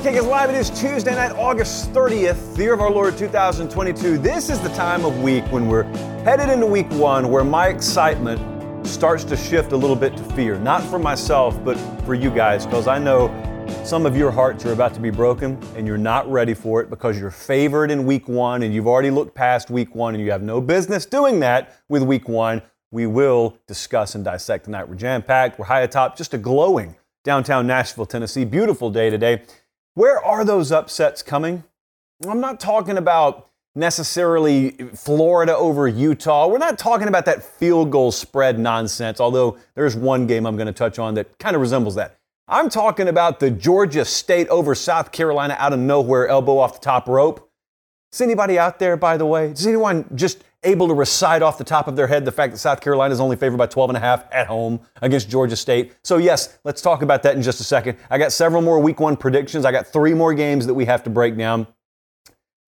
Late Kick Live. It is Tuesday night, August 30th, the year of our Lord 2022. This is the time of week when we're headed into week one where my excitement starts to shift a little bit to fear. Not for myself, but for you guys, because I know some of your hearts are about to be broken and you're not ready for it because you're favored in week one and you've already looked past week one and you have no business doing that with week one. We will discuss and dissect tonight. We're jam packed, we're high atop, just a glowing downtown Nashville, Tennessee. Beautiful day today. Where are those upsets coming? I'm not talking about necessarily Florida over Utah. We're not talking about that field goal spread nonsense, although there's one game I'm going to touch on that kind of resembles that. I'm talking about the Georgia State over South Carolina out of nowhere, elbow off the top rope. Is anybody out there, by the way? Does anyone just able to recite off the top of their head the fact that South Carolina is only favored by 12 and a half at home against Georgia State? So, yes, let's talk about that in just a second. I got several more week one predictions. I got three more games that we have to break down.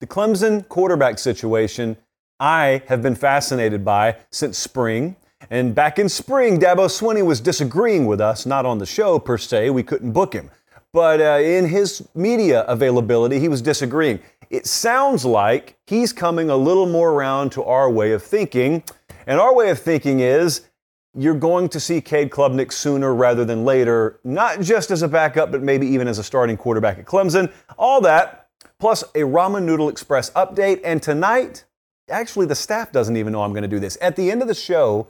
The Clemson quarterback situation, I have been fascinated by since spring. And back in spring, Dabo Swinney was disagreeing with us, not on the show per se, we couldn't book him. But uh, in his media availability, he was disagreeing. It sounds like he's coming a little more around to our way of thinking. And our way of thinking is you're going to see Cade Klubnik sooner rather than later, not just as a backup, but maybe even as a starting quarterback at Clemson. All that, plus a Ramen Noodle Express update. And tonight, actually, the staff doesn't even know I'm going to do this. At the end of the show,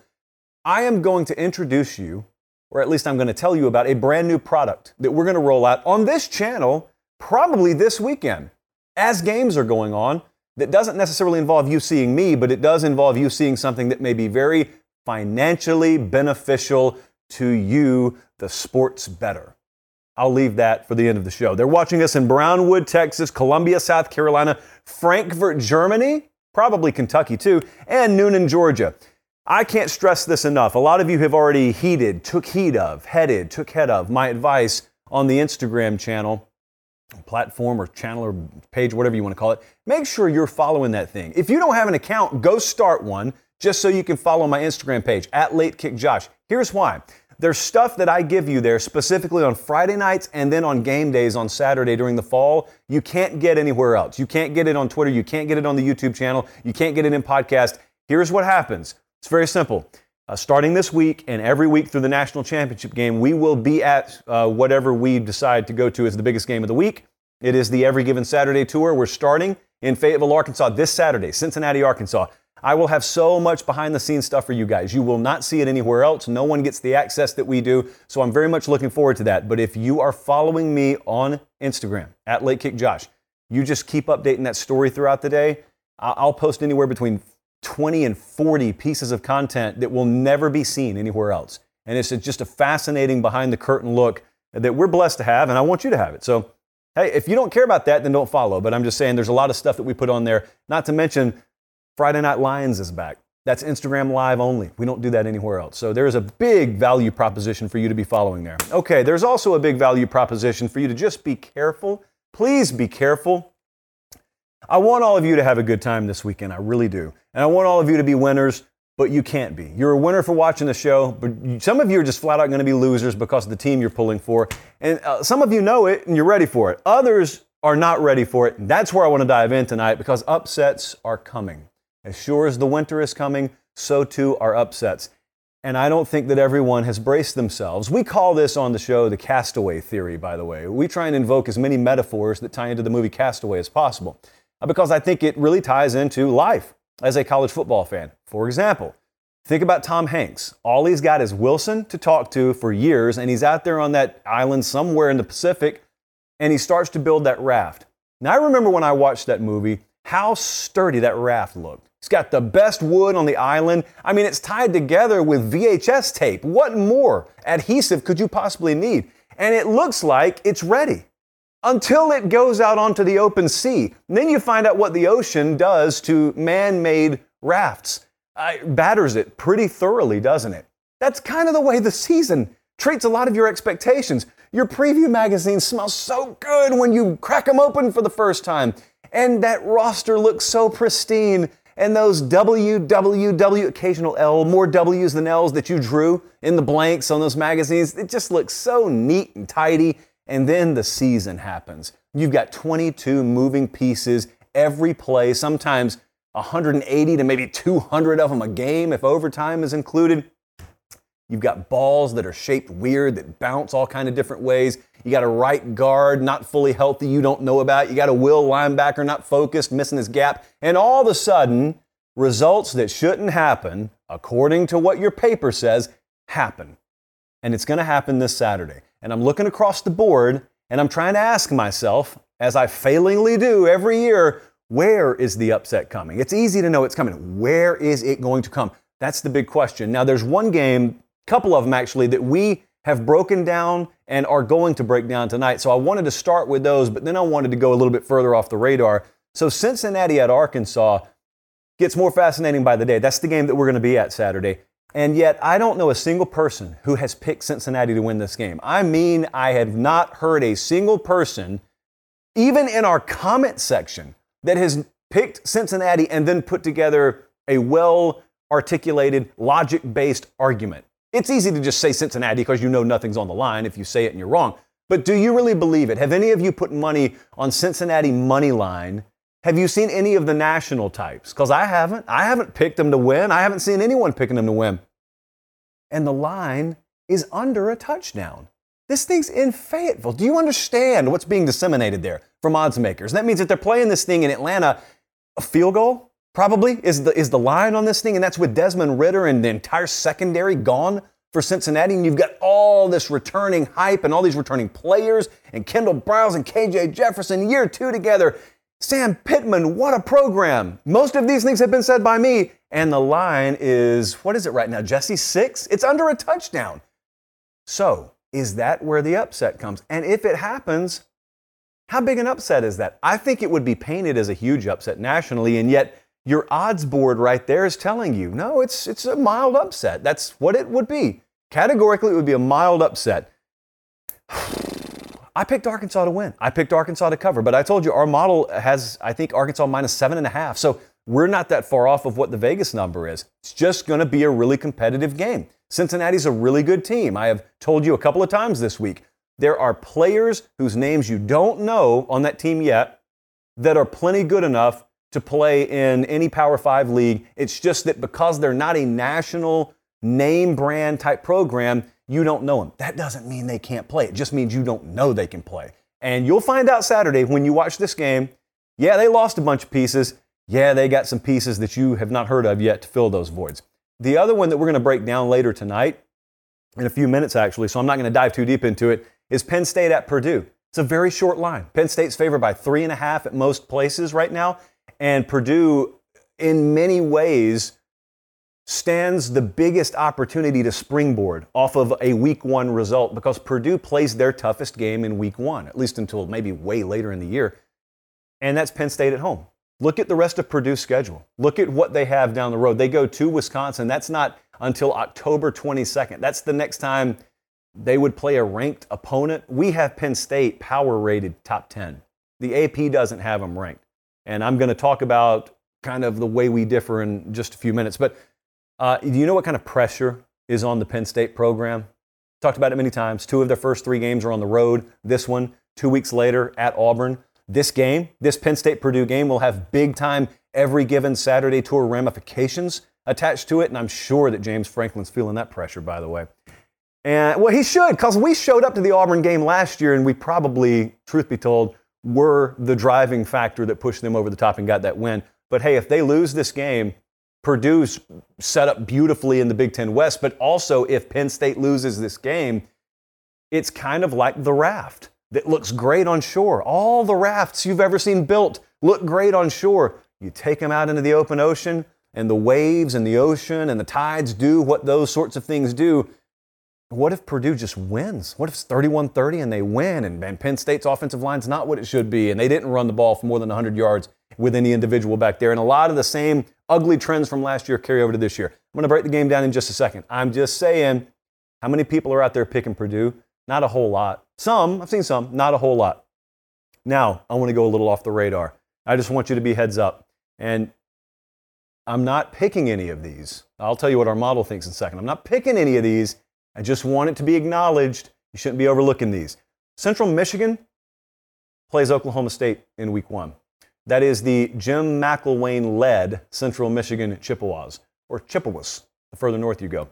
I am going to introduce you, or at least I'm going to tell you about a brand new product that we're going to roll out on this channel probably this weekend as games are going on that doesn't necessarily involve you seeing me, but it does involve you seeing something that may be very financially beneficial to you, the sports bettor. I'll leave that for the end of the show. They're watching us in Brownwood, Texas, Columbia, South Carolina, Frankfurt, Germany, probably Kentucky too, and Newnan, Georgia. I can't stress this enough. A lot of you have already heeded, took heed of, headed, took head of my advice on the Instagram channel platform or channel or page, whatever you want to call it, make sure you're following that thing. If you don't have an account, go start one just so you can follow my Instagram page at Late Kick Josh. Here's why. There's stuff that I give you there specifically on Friday nights and then on game days on Saturday during the fall. You can't get anywhere else. You can't get it on Twitter. You can't get it on the YouTube channel. You can't get it in podcast. Here's what happens. It's very simple. Uh, starting this week and every week through the national championship game, we will be at uh, whatever we decide to go to as the biggest game of the week. It is the Every Given Saturday tour. We're starting in Fayetteville, Arkansas this Saturday, Cincinnati, Arkansas. I will have so much behind the scenes stuff for you guys. You will not see it anywhere else. No one gets the access that we do. So I'm very much looking forward to that. But if you are following me on Instagram at Late Kick Josh, you just keep updating that story throughout the day. I'll post anywhere between 20 and 40 pieces of content that will never be seen anywhere else. And it's just a fascinating behind the curtain look that we're blessed to have, and I want you to have it. So Hey, if you don't care about that, then don't follow. But I'm just saying there's a lot of stuff that we put on there. Not to mention, Friday Night Lions is back. That's Instagram Live only. We don't do that anywhere else. So there is a big value proposition for you to be following there. Okay, there's also a big value proposition for you to just be careful. Please be careful. I want all of you to have a good time this weekend. I really do. And I want all of you to be winners but you can't be. You're a winner for watching the show, but some of you are just flat out going to be losers because of the team you're pulling for. And uh, some of you know it and you're ready for it. Others are not ready for it. And that's where I want to dive in tonight because upsets are coming. As sure as the winter is coming, so too are upsets. And I don't think that everyone has braced themselves. We call this on the show the castaway theory, by the way. We try and invoke as many metaphors that tie into the movie Castaway as possible Uh, because I think it really ties into life as a college football fan. For example, think about Tom Hanks. All he's got is Wilson to talk to for years, and he's out there on that island somewhere in the Pacific, and he starts to build that raft. Now, I remember when I watched that movie how sturdy that raft looked. It's got the best wood on the island. I mean, it's tied together with VHS tape. What more adhesive could you possibly need? And it looks like it's ready until it goes out onto the open sea. And then you find out what the ocean does to man made rafts. Uh, batters it pretty thoroughly, doesn't it? That's kind of the way the season treats a lot of your expectations. Your preview magazines smell so good when you crack them open for the first time. And that roster looks so pristine. And those WWW, occasional L, more W's than L's that you drew in the blanks on those magazines, it just looks so neat and tidy. And then the season happens. You've got 22 moving pieces every play, sometimes 180 to maybe 200 of them a game if overtime is included. You've got balls that are shaped weird that bounce all kind of different ways. You got a right guard not fully healthy you don't know about. You got a will linebacker not focused, missing his gap. And all of a sudden, results that shouldn't happen, according to what your paper says, happen. And it's going to happen this Saturday. And I'm looking across the board and I'm trying to ask myself, as I failingly do every year, where is the upset coming? It's easy to know it's coming. Where is it going to come? That's the big question. Now, there's one game couple of them actually that we have broken down and are going to break down tonight. So I wanted to start with those, but then I wanted to go a little bit further off the radar. So Cincinnati at Arkansas gets more fascinating by the day. That's the game that we're going to be at Saturday. And yet, I don't know a single person who has picked Cincinnati to win this game. I mean, I have not heard a single person, even in our comment section, that has picked Cincinnati and then put together a well articulated, logic based argument. It's easy to just say Cincinnati because you know nothing's on the line if you say it and you're wrong. But do you really believe it? Have any of you put money on Cincinnati money line? Have you seen any of the national types? Because I haven't. I haven't picked them to win. I haven't seen anyone picking them to win. And the line is under a touchdown. This thing's in Fayetteville. Do you understand what's being disseminated there from odds makers? That means that they're playing this thing in Atlanta, a field goal, probably is the, is the line on this thing, and that's with Desmond Ridder and the entire secondary gone for Cincinnati. And you've got all this returning hype and all these returning players and Kendall Briles and KJ Jefferson, year two together. Sam Pittman, what a program. Most of these things have been said by me. And the line is, what is it right now, Jesse? Six? It's under a touchdown. So, is that where the upset comes? And if it happens, how big an upset is that? I think it would be painted as a huge upset nationally, and yet your odds board right there is telling you, no, it's, it's a mild upset. That's what it would be. Categorically, it would be a mild upset. I picked Arkansas to win. I picked Arkansas to cover, but I told you our model has, I think, Arkansas minus seven and a half. So we're not that far off of what the Vegas number is. It's just going to be a really competitive game. Cincinnati's a really good team. I have told you a couple of times this week. There are players whose names you don't know on that team yet that are plenty good enough to play in any Power Five league. It's just that because they're not a national name brand type program, you don't know them. That doesn't mean they can't play. It just means you don't know they can play. And you'll find out Saturday when you watch this game. Yeah, they lost a bunch of pieces. Yeah, they got some pieces that you have not heard of yet to fill those voids. The other one that we're going to break down later tonight, in a few minutes actually, so I'm not going to dive too deep into it, is Penn State at Purdue. It's a very short line. Penn State's favored by three and a half at most places right now. And Purdue, in many ways, stands the biggest opportunity to springboard off of a week one result because Purdue plays their toughest game in week one, at least until maybe way later in the year. And that's Penn State at home. Look at the rest of Purdue's schedule. Look at what they have down the road. They go to Wisconsin. That's not until October 22nd. That's the next time they would play a ranked opponent. We have Penn State power rated top 10. The AP doesn't have them ranked. And I'm going to talk about kind of the way we differ in just a few minutes. But uh, do you know what kind of pressure is on the Penn State program? Talked about it many times. Two of their first three games are on the road. This one, two weeks later at Auburn. This game, this Penn State Purdue game, will have big time every given Saturday tour ramifications attached to it. And I'm sure that James Franklin's feeling that pressure, by the way. And well, he should, because we showed up to the Auburn game last year and we probably, truth be told, were the driving factor that pushed them over the top and got that win. But hey, if they lose this game, Purdue's set up beautifully in the Big Ten West. But also, if Penn State loses this game, it's kind of like the raft that looks great on shore. All the rafts you've ever seen built look great on shore. You take them out into the open ocean, and the waves and the ocean and the tides do what those sorts of things do. What if Purdue just wins? What if it's 31 30 and they win and, and Penn State's offensive line's not what it should be and they didn't run the ball for more than 100 yards with any individual back there? And a lot of the same ugly trends from last year carry over to this year. I'm going to break the game down in just a second. I'm just saying, how many people are out there picking Purdue? Not a whole lot. Some, I've seen some, not a whole lot. Now, I want to go a little off the radar. I just want you to be heads up. And I'm not picking any of these. I'll tell you what our model thinks in a second. I'm not picking any of these. I just want it to be acknowledged. You shouldn't be overlooking these. Central Michigan plays Oklahoma State in week one. That is the Jim McElwain led Central Michigan Chippewas, or Chippewas, the further north you go.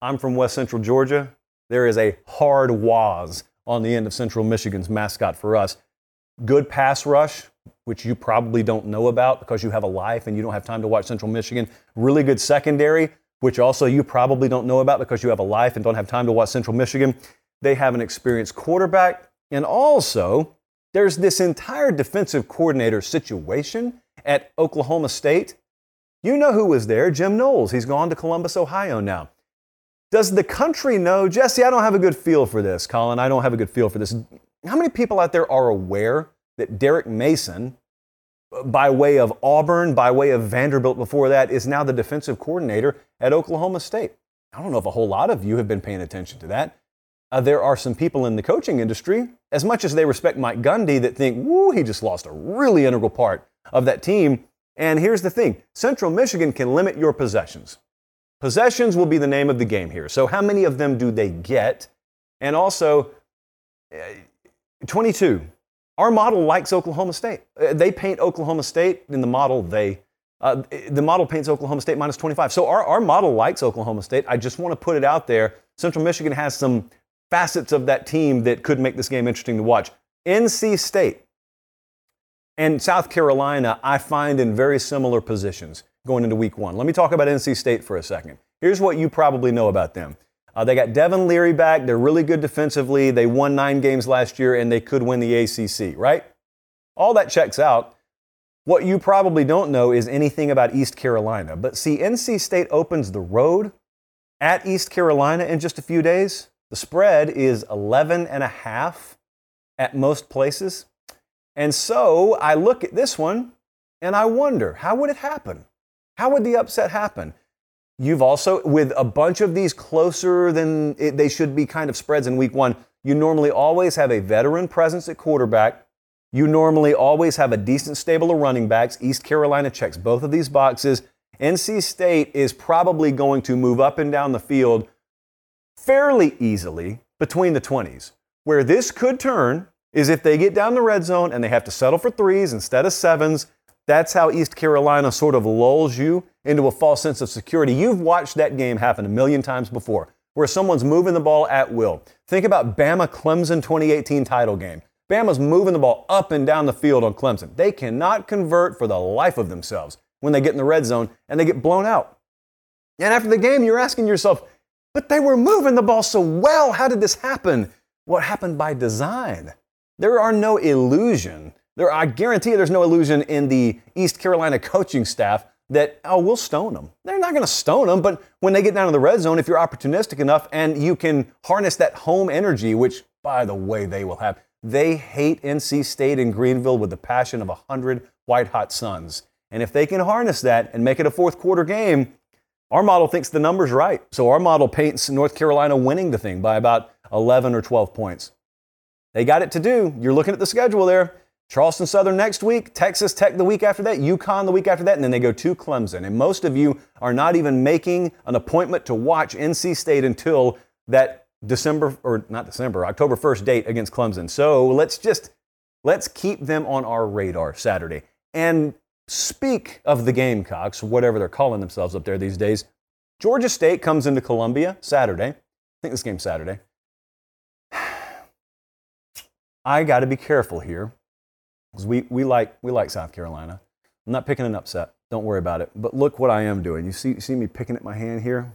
I'm from West Central Georgia. There is a hard Waz on the end of Central Michigan's mascot for us. Good pass rush, which you probably don't know about because you have a life and you don't have time to watch Central Michigan. Really good secondary, which also you probably don't know about because you have a life and don't have time to watch Central Michigan. They have an experienced quarterback. And also, there's this entire defensive coordinator situation at Oklahoma State. You know who was there, Jim Knowles. He's gone to Columbus, Ohio now. Does the country know, Jesse? I don't have a good feel for this, Colin. I don't have a good feel for this. How many people out there are aware that Derek Mason, by way of Auburn, by way of Vanderbilt before that, is now the defensive coordinator at Oklahoma State? I don't know if a whole lot of you have been paying attention to that. Uh, there are some people in the coaching industry, as much as they respect Mike Gundy, that think, woo, he just lost a really integral part of that team. And here's the thing Central Michigan can limit your possessions. Possessions will be the name of the game here. So, how many of them do they get? And also, uh, 22. Our model likes Oklahoma State. Uh, they paint Oklahoma State in the model, they. Uh, the model paints Oklahoma State minus 25. So our, our model likes Oklahoma State. I just want to put it out there. Central Michigan has some facets of that team that could make this game interesting to watch. NC State and South Carolina, I find in very similar positions going into week one. Let me talk about NC State for a second. Here's what you probably know about them. Uh, they got Devin Leary back. They're really good defensively. They won nine games last year and they could win the ACC, right? All that checks out. What you probably don't know is anything about East Carolina. But see, NC State opens the road at East Carolina in just a few days. The spread is 11 and a half at most places. And so I look at this one and I wonder, how would it happen? How would the upset happen? You've also, with a bunch of these closer than it, they should be kind of spreads in week one, you normally always have a veteran presence at quarterback. You normally always have a decent stable of running backs. East Carolina checks both of these boxes. NC State is probably going to move up and down the field fairly easily between the 20s. Where this could turn is if they get down the red zone and they have to settle for threes instead of sevens that's how East Carolina sort of lulls you into a false sense of security. You've watched that game happen a million times before, where someone's moving the ball at will. Think about Bama Clemson 2018 title game. Bama's moving the ball up and down the field on Clemson. They cannot convert for the life of themselves when they get in the red zone and they get blown out. And after the game, you're asking yourself, but they were moving the ball so well. How did this happen? What happened by design? There are no illusion there, I guarantee you there's no illusion in the East Carolina coaching staff that, oh, we'll stone them. They're not going to stone them, but when they get down to the red zone, if you're opportunistic enough and you can harness that home energy, which, by the way, they will have, they hate NC State and Greenville with the passion of a 100 white hot suns. And if they can harness that and make it a fourth quarter game, our model thinks the number's right. So our model paints North Carolina winning the thing by about 11 or 12 points. They got it to do. You're looking at the schedule there. Charleston Southern next week, Texas Tech the week after that, UConn the week after that, and then they go to Clemson. And most of you are not even making an appointment to watch NC State until that December, or not December, October 1st date against Clemson. So let's just, let's keep them on our radar Saturday. And speak of the Gamecocks, whatever they're calling themselves up there these days, Georgia State comes into Columbia Saturday. I think this game's Saturday. I got to be careful here because we, we, like, we like South Carolina. I'm not picking an upset. Don't worry about it. But look what I am doing. You see, you see me picking at my hand here?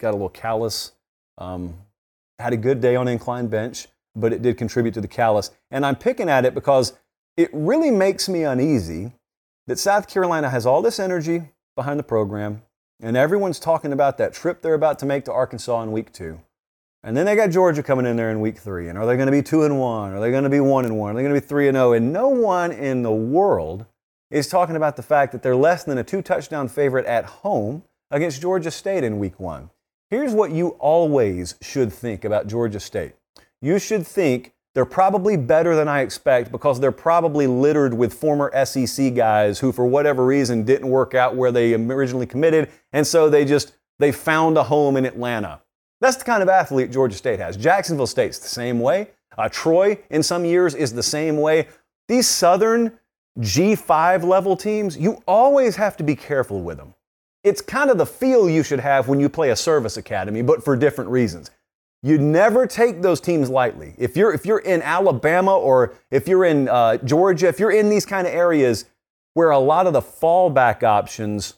Got a little callus. Um, had a good day on incline bench, but it did contribute to the callus. And I'm picking at it because it really makes me uneasy that South Carolina has all this energy, behind the program, and everyone's talking about that trip they're about to make to Arkansas in week two. And then they got Georgia coming in there in week three. And are they going to be two and one? Are they going to be one and one? Are they going to be three and zero? And no one in the world is talking about the fact that they're less than a two touchdown favorite at home against Georgia State in week one. Here's what you always should think about Georgia State. You should think they're probably better than I expect because they're probably littered with former SEC guys who, for whatever reason, didn't work out where they originally committed, and so they just they found a home in Atlanta. That's the kind of athlete Georgia State has. Jacksonville State's the same way. Uh, Troy, in some years, is the same way. These Southern G5 level teams, you always have to be careful with them. It's kind of the feel you should have when you play a service academy, but for different reasons. You never take those teams lightly. If you're if you're in Alabama or if you're in uh, Georgia, if you're in these kind of areas where a lot of the fallback options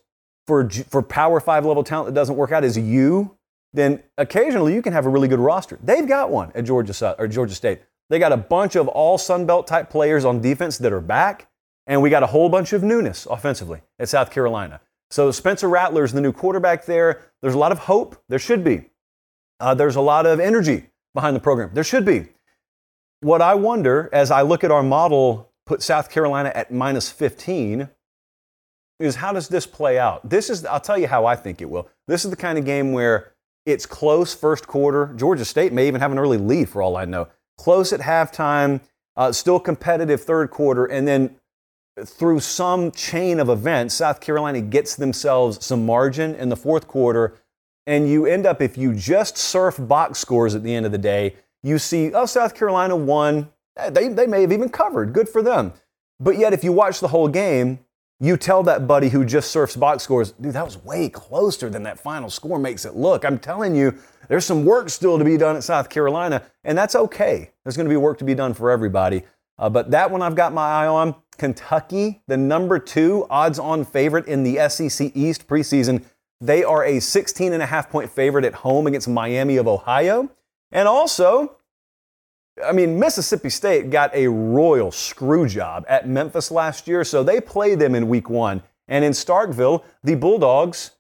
for for Power Five level talent that doesn't work out is you, then occasionally you can have a really good roster. They've got one at Georgia or Georgia State. They got a bunch of all Sun Belt type players on defense that are back, and we got a whole bunch of newness offensively at South Carolina. So Spencer Rattler's the new quarterback there. There's a lot of hope. There should be. Uh, there's a lot of energy behind the program. There should be. What I wonder as I look at our model, put South Carolina at minus 15, is how does this play out? This is, I'll tell you how I think it will. This is the kind of game where it's close first quarter. Georgia State may even have an early lead for all I know. Close at halftime, uh, still competitive third quarter, and then through some chain of events, South Carolina gets themselves some margin in the fourth quarter and you end up, if you just surf box scores at the end of the day, you see, oh, South Carolina won. Eh, they, they may have even covered. Good for them. But yet, if you watch the whole game, you tell that buddy who just surfs box scores, dude, that was way closer than that final score makes it look. I'm telling you, there's some work still to be done at South Carolina, and that's okay. There's going to be work to be done for everybody. Uh, but that one I've got my eye on. Kentucky, the number two odds on favorite in the SEC East preseason, they are a 16 and a half point favorite at home against Miami of Ohio. And also, I mean, Mississippi State got a royal screw job at Memphis last year, so they played them in week one. And in Starkville, the Bulldogs,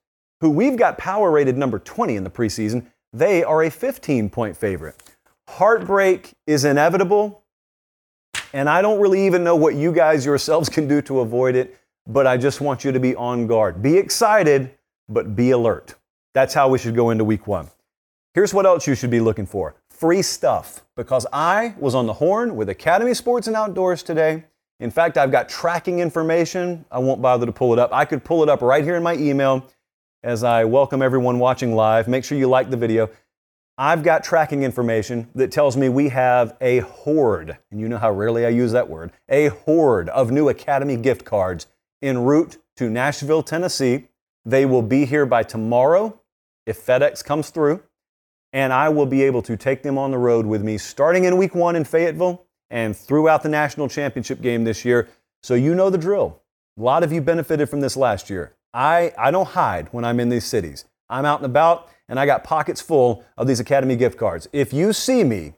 who we've got power rated number 20 in the preseason, they are a 15 point favorite. Heartbreak is inevitable, and I don't really even know what you guys yourselves can do to avoid it, but I just want you to be on guard. Be excited but be alert. That's how we should go into week one. Here's what else you should be looking for free stuff, because I was on the horn with Academy Sports and Outdoors today. In fact, I've got tracking information. I won't bother to pull it up. I could pull it up right here in my email as I welcome everyone watching live. Make sure you like the video. I've got tracking information that tells me we have a horde, and you know how rarely I use that word, a horde of new Academy gift cards en route to Nashville, Tennessee they will be here by tomorrow if FedEx comes through, and I will be able to take them on the road with me starting in week one in Fayetteville and throughout the national championship game this year. So you know the drill. A lot of you benefited from this last year. I, I don't hide when I'm in these cities. I'm out and about, and I got pockets full of these Academy gift cards. If you see me,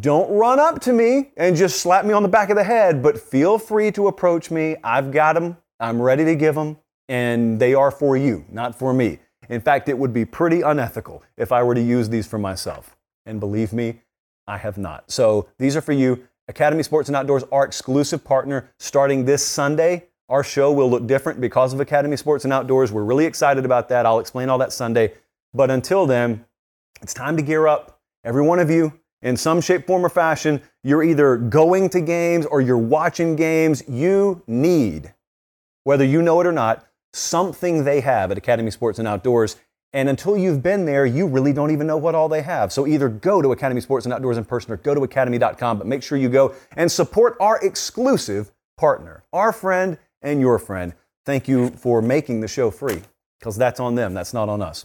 don't run up to me and just slap me on the back of the head, but feel free to approach me. I've got them. I'm ready to give them and they are for you, not for me. In fact, it would be pretty unethical if I were to use these for myself. And believe me, I have not. So these are for you. Academy Sports and Outdoors, our exclusive partner, starting this Sunday. Our show will look different because of Academy Sports and Outdoors. We're really excited about that. I'll explain all that Sunday. But until then, it's time to gear up. Every one of you, in some shape, form, or fashion, you're either going to games or you're watching games. You need, whether you know it or not, something they have at Academy Sports and Outdoors. And until you've been there, you really don't even know what all they have. So either go to Academy Sports and Outdoors in person or go to academy.com, but make sure you go and support our exclusive partner, our friend and your friend. Thank you for making the show free because that's on them, that's not on us.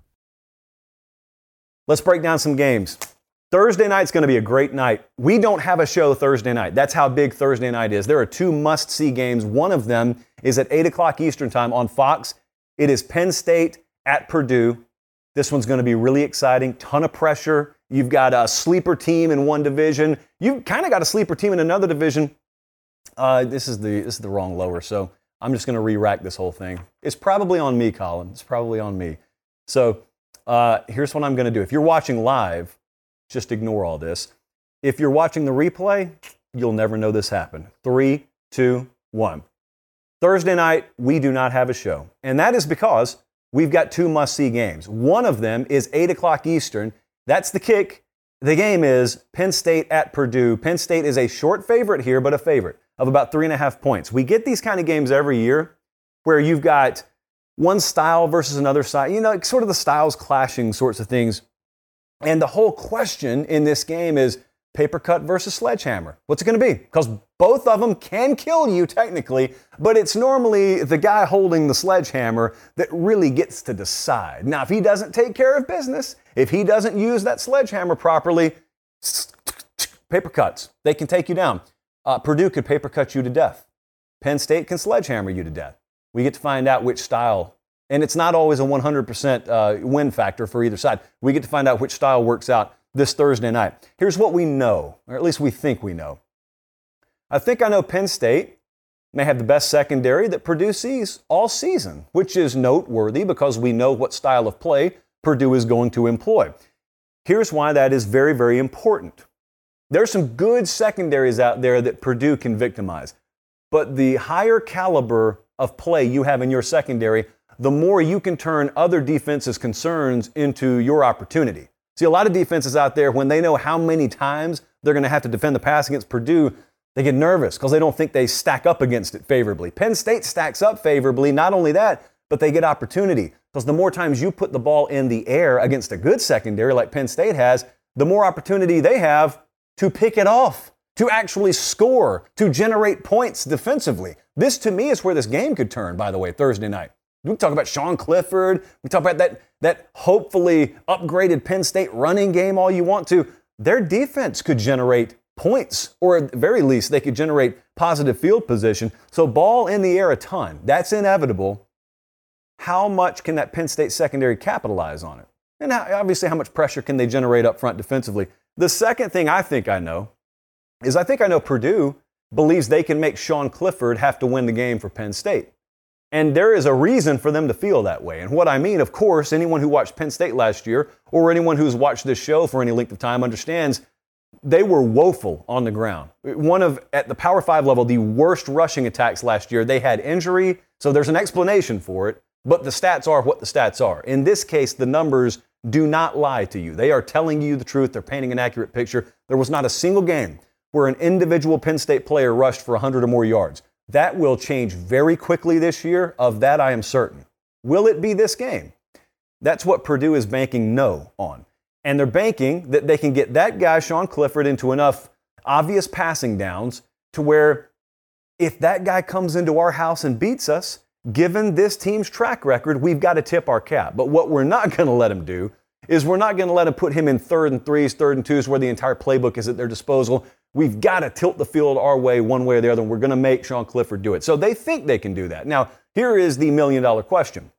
Let's break down some games. Thursday night's going to be a great night. We don't have a show Thursday night. That's how big Thursday night is. There are two must see games. One of them is at 8 o'clock Eastern Time on Fox. It is Penn State at Purdue. This one's going to be really exciting. Ton of pressure. You've got a sleeper team in one division. You've kind of got a sleeper team in another division. Uh, this is the this is the wrong lower, so I'm just going to re-rack this whole thing. It's probably on me, Colin. It's probably on me. So uh, here's what I'm going to do. If you're watching live, just ignore all this. If you're watching the replay, you'll never know this happened. Three, two, one. Thursday night, we do not have a show, and that is because we've got two must-see games. One of them is eight o'clock Eastern. That's the kick. The game is Penn State at Purdue. Penn State is a short favorite here, but a favorite of about three and a half points. We get these kind of games every year where you've got one style versus another style, you know, sort of the styles clashing sorts of things. And the whole question in this game is paper cut versus sledgehammer. What's it going to be? Because both of them can kill you technically, but it's normally the guy holding the sledgehammer that really gets to decide. Now, if he doesn't take care of business, if he doesn't use that sledgehammer properly, paper cuts. They can take you down. Uh, Purdue could paper cut you to death. Penn State can sledgehammer you to death. We get to find out which style, and it's not always a 100% uh, win factor for either side. We get to find out which style works out this Thursday night. Here's what we know, or at least we think we know. I think I know Penn State may have the best secondary that Purdue sees all season, which is noteworthy because we know what style of play Purdue is going to employ. Here's why that is very, very important. There's some good secondaries out there that Purdue can victimize, but the higher caliber of play you have in your secondary, the more you can turn other defenses' concerns into your opportunity. See, a lot of defenses out there, when they know how many times they're going to have to defend the pass against Purdue, they get nervous because they don't think they stack up against it favorably. Penn State stacks up favorably. Not only that, but they get opportunity. Because the more times you put the ball in the air against a good secondary like Penn State has, the more opportunity they have to pick it off, to actually score, to generate points defensively. This to me is where this game could turn, by the way, Thursday night. We talk about Sean Clifford. We talk about that, that hopefully upgraded Penn State running game all you want to. Their defense could generate points, or at the very least, they could generate positive field position. So, ball in the air a ton. That's inevitable how much can that Penn State secondary capitalize on it? And obviously, how much pressure can they generate up front defensively? The second thing I think I know is I think I know Purdue believes they can make Sean Clifford have to win the game for Penn State. And there is a reason for them to feel that way. And what I mean, of course, anyone who watched Penn State last year or anyone who's watched this show for any length of time understands they were woeful on the ground. One of, at the Power Five level, the worst rushing attacks last year. They had injury, so there's an explanation for it. But the stats are what the stats are. In this case, the numbers do not lie to you. They are telling you the truth. They're painting an accurate picture. There was not a single game where an individual Penn State player rushed for 100 or more yards. That will change very quickly this year. Of that, I am certain. Will it be this game? That's what Purdue is banking no on. And they're banking that they can get that guy, Sean Clifford, into enough obvious passing downs to where if that guy comes into our house and beats us, given this team's track record, we've got to tip our cap. But what we're not going to let him do is we're not going to let him put him in third and threes, third and twos, where the entire playbook is at their disposal. We've got to tilt the field our way, one way or the other, and we're going to make Sean Clifford do it. So they think they can do that. Now, here is the million dollar question.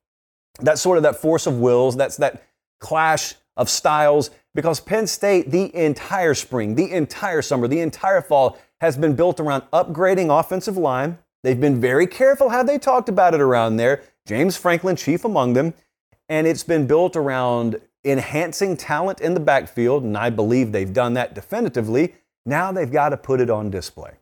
That's sort of that force of wills, that's that clash of styles, because Penn State, the entire spring, the entire summer, the entire fall, has been built around upgrading offensive line, They've been very careful how they talked about it around there. James Franklin, chief among them. And it's been built around enhancing talent in the backfield, and I believe they've done that definitively. Now they've got to put it on display.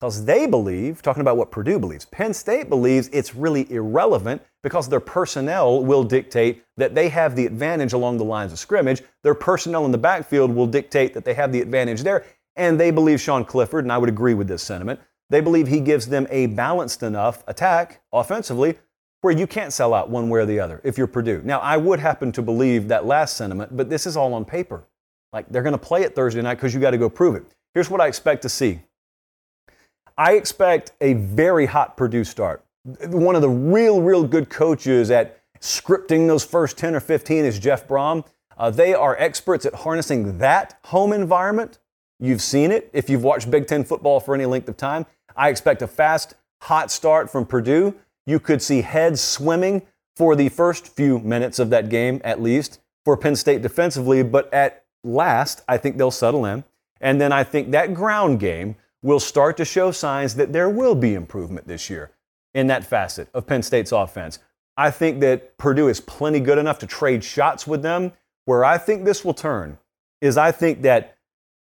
because they believe, talking about what Purdue believes, Penn State believes it's really irrelevant because their personnel will dictate that they have the advantage along the lines of scrimmage. Their personnel in the backfield will dictate that they have the advantage there. And they believe Sean Clifford, and I would agree with this sentiment, they believe he gives them a balanced enough attack offensively where you can't sell out one way or the other if you're Purdue. Now, I would happen to believe that last sentiment, but this is all on paper. Like they're going to play it Thursday night because you got to go prove it. Here's what I expect to see I expect a very hot Purdue start. One of the real, real good coaches at scripting those first 10 or 15 is Jeff Brohm. Uh, they are experts at harnessing that home environment. You've seen it if you've watched Big Ten football for any length of time. I expect a fast, hot start from Purdue. You could see heads swimming for the first few minutes of that game, at least, for Penn State defensively. But at last, I think they'll settle in. And then I think that ground game will start to show signs that there will be improvement this year in that facet of Penn State's offense. I think that Purdue is plenty good enough to trade shots with them. Where I think this will turn is I think that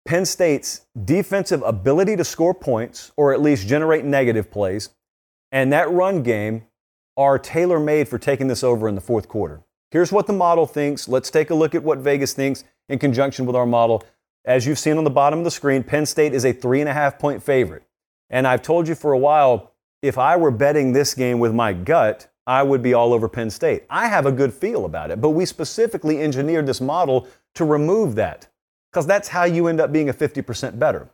Penn State's defensive ability to score points or at least generate negative plays and that run game are tailor made for taking this over in the fourth quarter. Here's what the model thinks. Let's take a look at what Vegas thinks in conjunction with our model. As you've seen on the bottom of the screen, Penn State is a three and a half point favorite. And I've told you for a while, if I were betting this game with my gut, I would be all over Penn State. I have a good feel about it, but we specifically engineered this model to remove that because that's how you end up being a 50% bettor.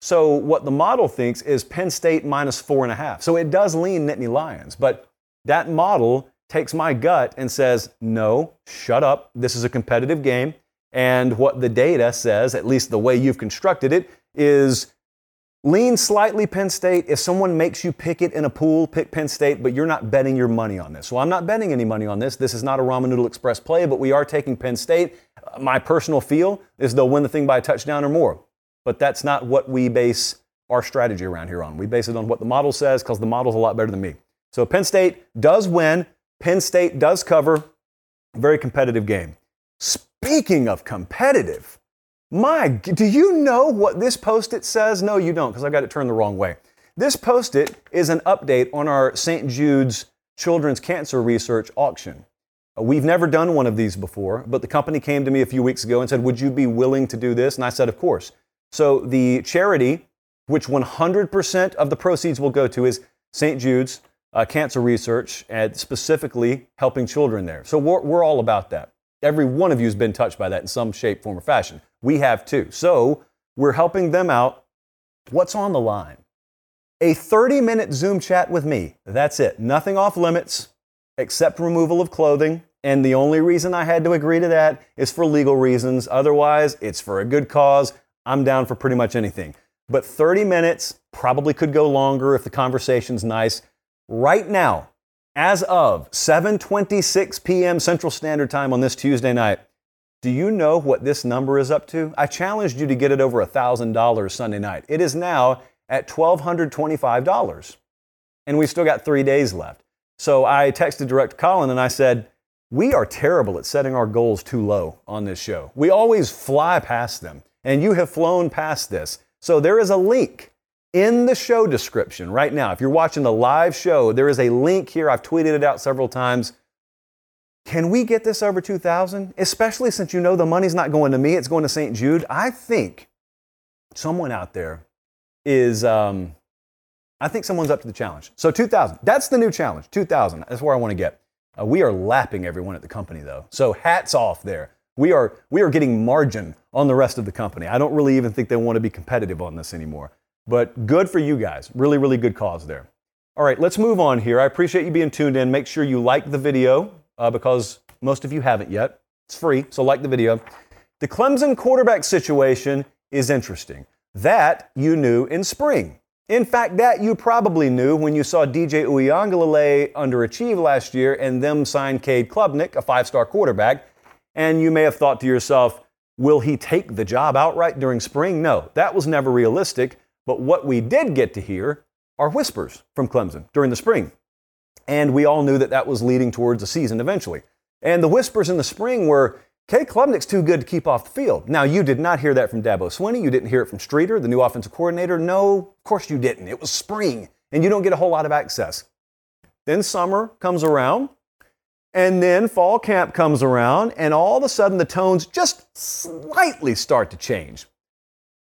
So what the model thinks is Penn State minus four and a half. So it does lean Nittany Lions, but that model takes my gut and says, no, shut up. This is a competitive game. And what the data says, at least the way you've constructed it, is lean slightly Penn State. If someone makes you pick it in a pool, pick Penn State, but you're not betting your money on this. So I'm not betting any money on this. This is not a Ramen Noodle Express play, but we are taking Penn State. My personal feel is they'll win the thing by a touchdown or more. But that's not what we base our strategy around here on. We base it on what the model says because the model's a lot better than me. So Penn State does win. Penn State does cover. Very competitive game. Speaking of competitive, my, do you know what this post it says? No, you don't, because I got it turned the wrong way. This post it is an update on our St. Jude's Children's Cancer Research auction. Uh, we've never done one of these before, but the company came to me a few weeks ago and said, Would you be willing to do this? And I said, Of course. So the charity, which 100% of the proceeds will go to, is St. Jude's uh, Cancer Research, and specifically helping children there. So we're, we're all about that. Every one of you has been touched by that in some shape, form, or fashion. We have too. So we're helping them out. What's on the line? A 30 minute Zoom chat with me. That's it. Nothing off limits except removal of clothing. And the only reason I had to agree to that is for legal reasons. Otherwise, it's for a good cause. I'm down for pretty much anything. But 30 minutes probably could go longer if the conversation's nice. Right now, as of 7:26 p.m. Central Standard Time on this Tuesday night, do you know what this number is up to? I challenged you to get it over $1,000 Sunday night. It is now at $1,225. And we've still got three days left. So I texted Director Colin and I said, We are terrible at setting our goals too low on this show. We always fly past them and you have flown past this. So there is a link in the show description right now. If you're watching the live show, there is a link here. I've tweeted it out several times. Can we get this over 2,000? Especially since you know the money's not going to me, it's going to St. Jude. I think someone out there is, um, I think someone's up to the challenge. So 2,000. That's the new challenge. 2,000. That's where I want to get. Uh, we are lapping everyone at the company though. So hats off there. We are, we are getting margin on the rest of the company. I don't really even think they want to be competitive on this anymore. But good for you guys. Really, really good cause there. All right, let's move on here. I appreciate you being tuned in. Make sure you like the video uh, because most of you haven't yet. It's free, so like the video. The Clemson quarterback situation is interesting. That you knew in spring. In fact, that you probably knew when you saw DJ Uiagalelei underachieve last year and them sign Cade Klubnik, a five-star quarterback, and you may have thought to yourself, will he take the job outright during spring? No, that was never realistic. But what we did get to hear are whispers from Clemson during the spring. And we all knew that that was leading towards a season eventually. And the whispers in the spring were Cade Klubnik's too good to keep off the field. Now, you did not hear that from Dabo Swinney. You didn't hear it from Streeter, the new offensive coordinator. No, of course you didn't. It was spring, and you don't get a whole lot of access. Then summer comes around, and then fall camp comes around, and all of a sudden the tones just slightly start to change.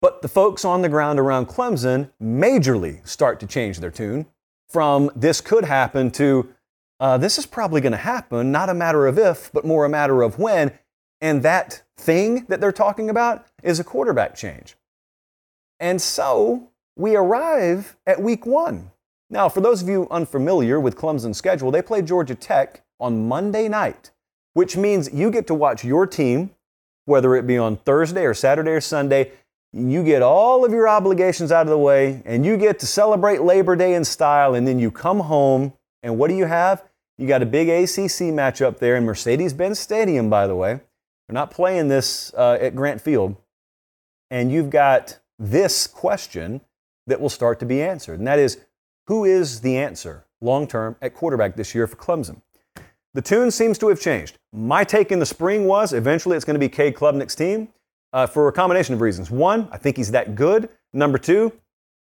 But the folks on the ground around Clemson majorly start to change their tune from this could happen to uh, this is probably going to happen, not a matter of if, but more a matter of when. And that thing that they're talking about is a quarterback change. And so we arrive at week one. Now, for those of you unfamiliar with Clemson's schedule, they play Georgia Tech on Monday night, which means you get to watch your team, whether it be on Thursday or Saturday or Sunday. You get all of your obligations out of the way, and you get to celebrate Labor Day in style, and then you come home, and what do you have? You got a big ACC matchup there in Mercedes Benz Stadium, by the way. They're not playing this uh, at Grant Field. And you've got this question that will start to be answered, and that is who is the answer long term at quarterback this year for Clemson? The tune seems to have changed. My take in the spring was eventually it's going to be Cade Klubnik's team uh, for a combination of reasons. One, I think he's that good. Number two,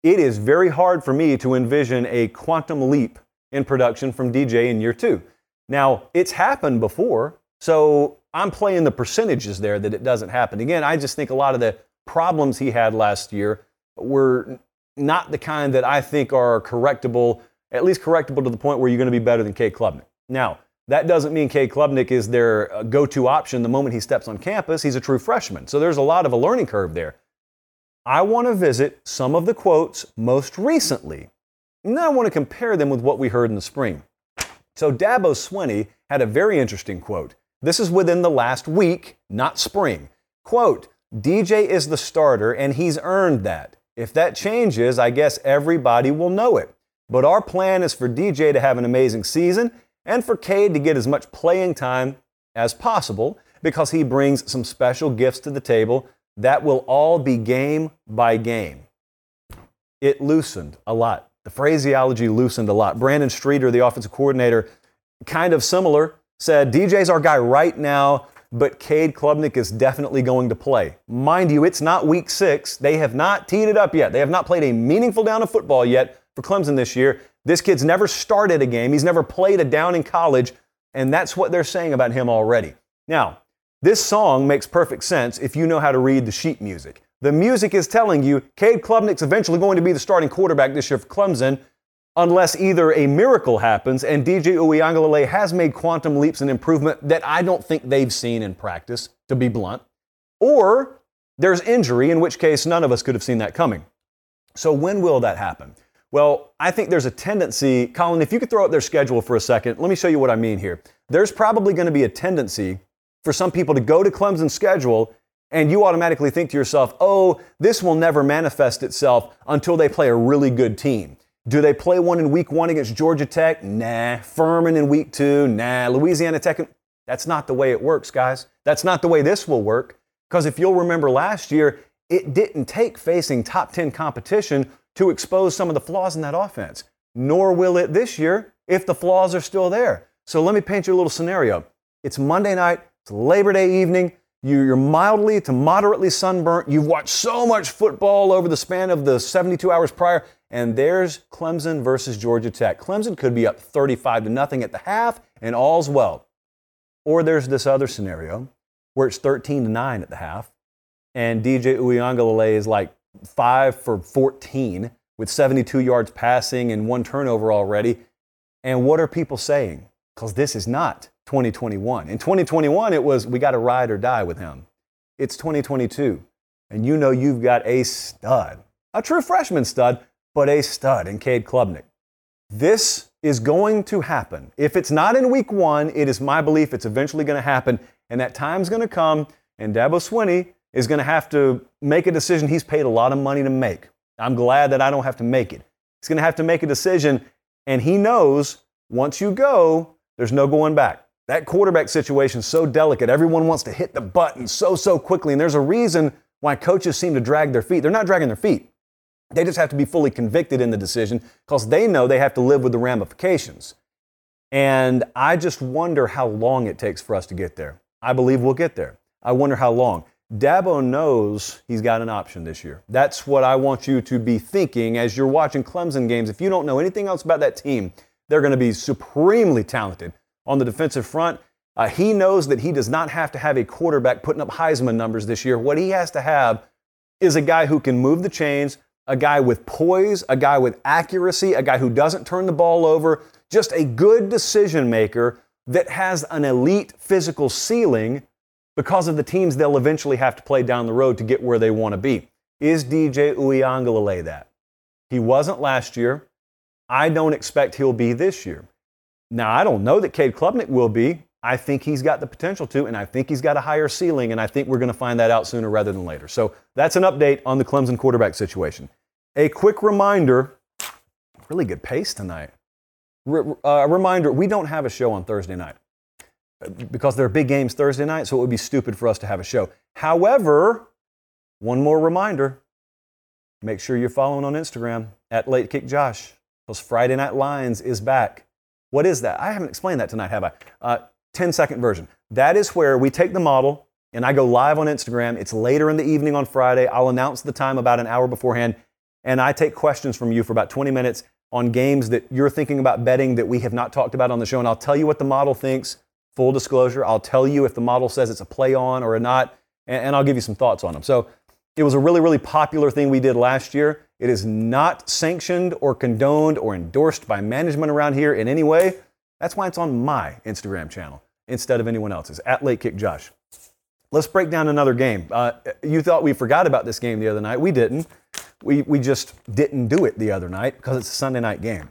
it is very hard for me to envision a quantum leap in production from DJ in year two. Now, it's happened before, so I'm playing the percentages there that it doesn't happen. Again, I just think a lot of the problems he had last year were not the kind that I think are correctable, at least correctable to the point where you're going to be better than Cade Klubnik. Now, that doesn't mean Cade Klubnik is their uh, go to option the moment he steps on campus. He's a true freshman. So there's a lot of a learning curve there. I want to visit some of the quotes most recently, and then I want to compare them with what we heard in the spring. So Dabo Swinney had a very interesting quote. This is within the last week, not spring. Quote, DJ is the starter and he's earned that. If that changes, I guess everybody will know it. But our plan is for DJ to have an amazing season and for Cade to get as much playing time as possible because he brings some special gifts to the table that will all be game by game. It loosened a lot. The phraseology loosened a lot. Brandon Streeter, the offensive coordinator, kind of similar said, DJ's our guy right now, but Cade Klubnik is definitely going to play. Mind you, it's not week six. They have not teed it up yet. They have not played a meaningful down of football yet for Clemson this year. This kid's never started a game, he's never played a down in college, and that's what they're saying about him already. Now, this song makes perfect sense if you know how to read the sheet music. The music is telling you Cade Klubnik's eventually going to be the starting quarterback this year for Clemson unless either a miracle happens and DJ Uiagalelei has made quantum leaps in improvement that I don't think they've seen in practice, to be blunt, or there's injury, in which case none of us could have seen that coming. So when will that happen? Well, I think there's a tendency, Colin, if you could throw up their schedule for a second, let me show you what I mean here. There's probably going to be a tendency for some people to go to Clemson's schedule and you automatically think to yourself, oh, this will never manifest itself until they play a really good team. Do they play one in week one against Georgia Tech? Nah. Furman in week two? Nah. Louisiana Tech? That's not the way it works, guys. That's not the way this will work. Because if you'll remember last year, it didn't take facing top 10 competition to expose some of the flaws in that offense. Nor will it this year if the flaws are still there. So let me paint you a little scenario. It's Monday night, it's Labor Day evening. You're mildly to moderately sunburnt. You've watched so much football over the span of the 72 hours prior, and there's Clemson versus Georgia Tech. Clemson could be up 35 to nothing at the half, and all's well. Or there's this other scenario where it's 13 to 9 at the half, and DJ Uiagalelei is like 5 for 14 with 72 yards passing and one turnover already. And what are people saying? Because this is not 2021. In 2021, it was we got to ride or die with him. It's 2022, and you know you've got a stud, a true freshman stud, but a stud in Cade Klubnik. This is going to happen. If it's not in week one, it is my belief it's eventually going to happen, and that time's going to come, and Dabo Swinney is going to have to make a decision he's paid a lot of money to make. I'm glad that I don't have to make it. He's going to have to make a decision, and he knows once you go, there's no going back. That quarterback situation is so delicate. Everyone wants to hit the button so, so quickly. And there's a reason why coaches seem to drag their feet. They're not dragging their feet. They just have to be fully convicted in the decision because they know they have to live with the ramifications. And I just wonder how long it takes for us to get there. I believe we'll get there. I wonder how long. Dabo knows he's got an option this year. That's what I want you to be thinking as you're watching Clemson games. If you don't know anything else about that team, they're going to be supremely talented on the defensive front. Uh, he knows that he does not have to have a quarterback putting up Heisman numbers this year. What he has to have is a guy who can move the chains, a guy with poise, a guy with accuracy, a guy who doesn't turn the ball over, just a good decision maker that has an elite physical ceiling because of the teams they'll eventually have to play down the road to get where they want to be. Is DJ Uiagalelei that? He wasn't last year. I don't expect he'll be this year. Now, I don't know that Cade Klubnik will be. I think he's got the potential to, and I think he's got a higher ceiling, and I think we're going to find that out sooner rather than later. So that's an update on the Clemson quarterback situation. A quick reminder really good pace tonight. Uh, a reminder we don't have a show on Thursday night because there are big games Thursday night, so it would be stupid for us to have a show. However, one more reminder make sure you're following on Instagram at Late Kick Josh, because Friday Night Lines is back. What is that? I haven't explained that tonight, have I? Uh, 10 second version. That is where we take the model and I go live on Instagram. It's later in the evening on Friday. I'll announce the time about an hour beforehand, and I take questions from you for about 20 minutes on games that you're thinking about betting that we have not talked about on the show. And I'll tell you what the model thinks Full disclosure, I'll tell you if the model says it's a play on or a not, and, and I'll give you some thoughts on them. So it was a really, really popular thing we did last year. It is not sanctioned or condoned or endorsed by management around here in any way. That's why it's on my Instagram channel instead of anyone else's, at Late Kick Josh. Let's break down another game. Uh, you thought we forgot about this game the other night. We didn't. We, we just didn't do it the other night because it's a Sunday night game.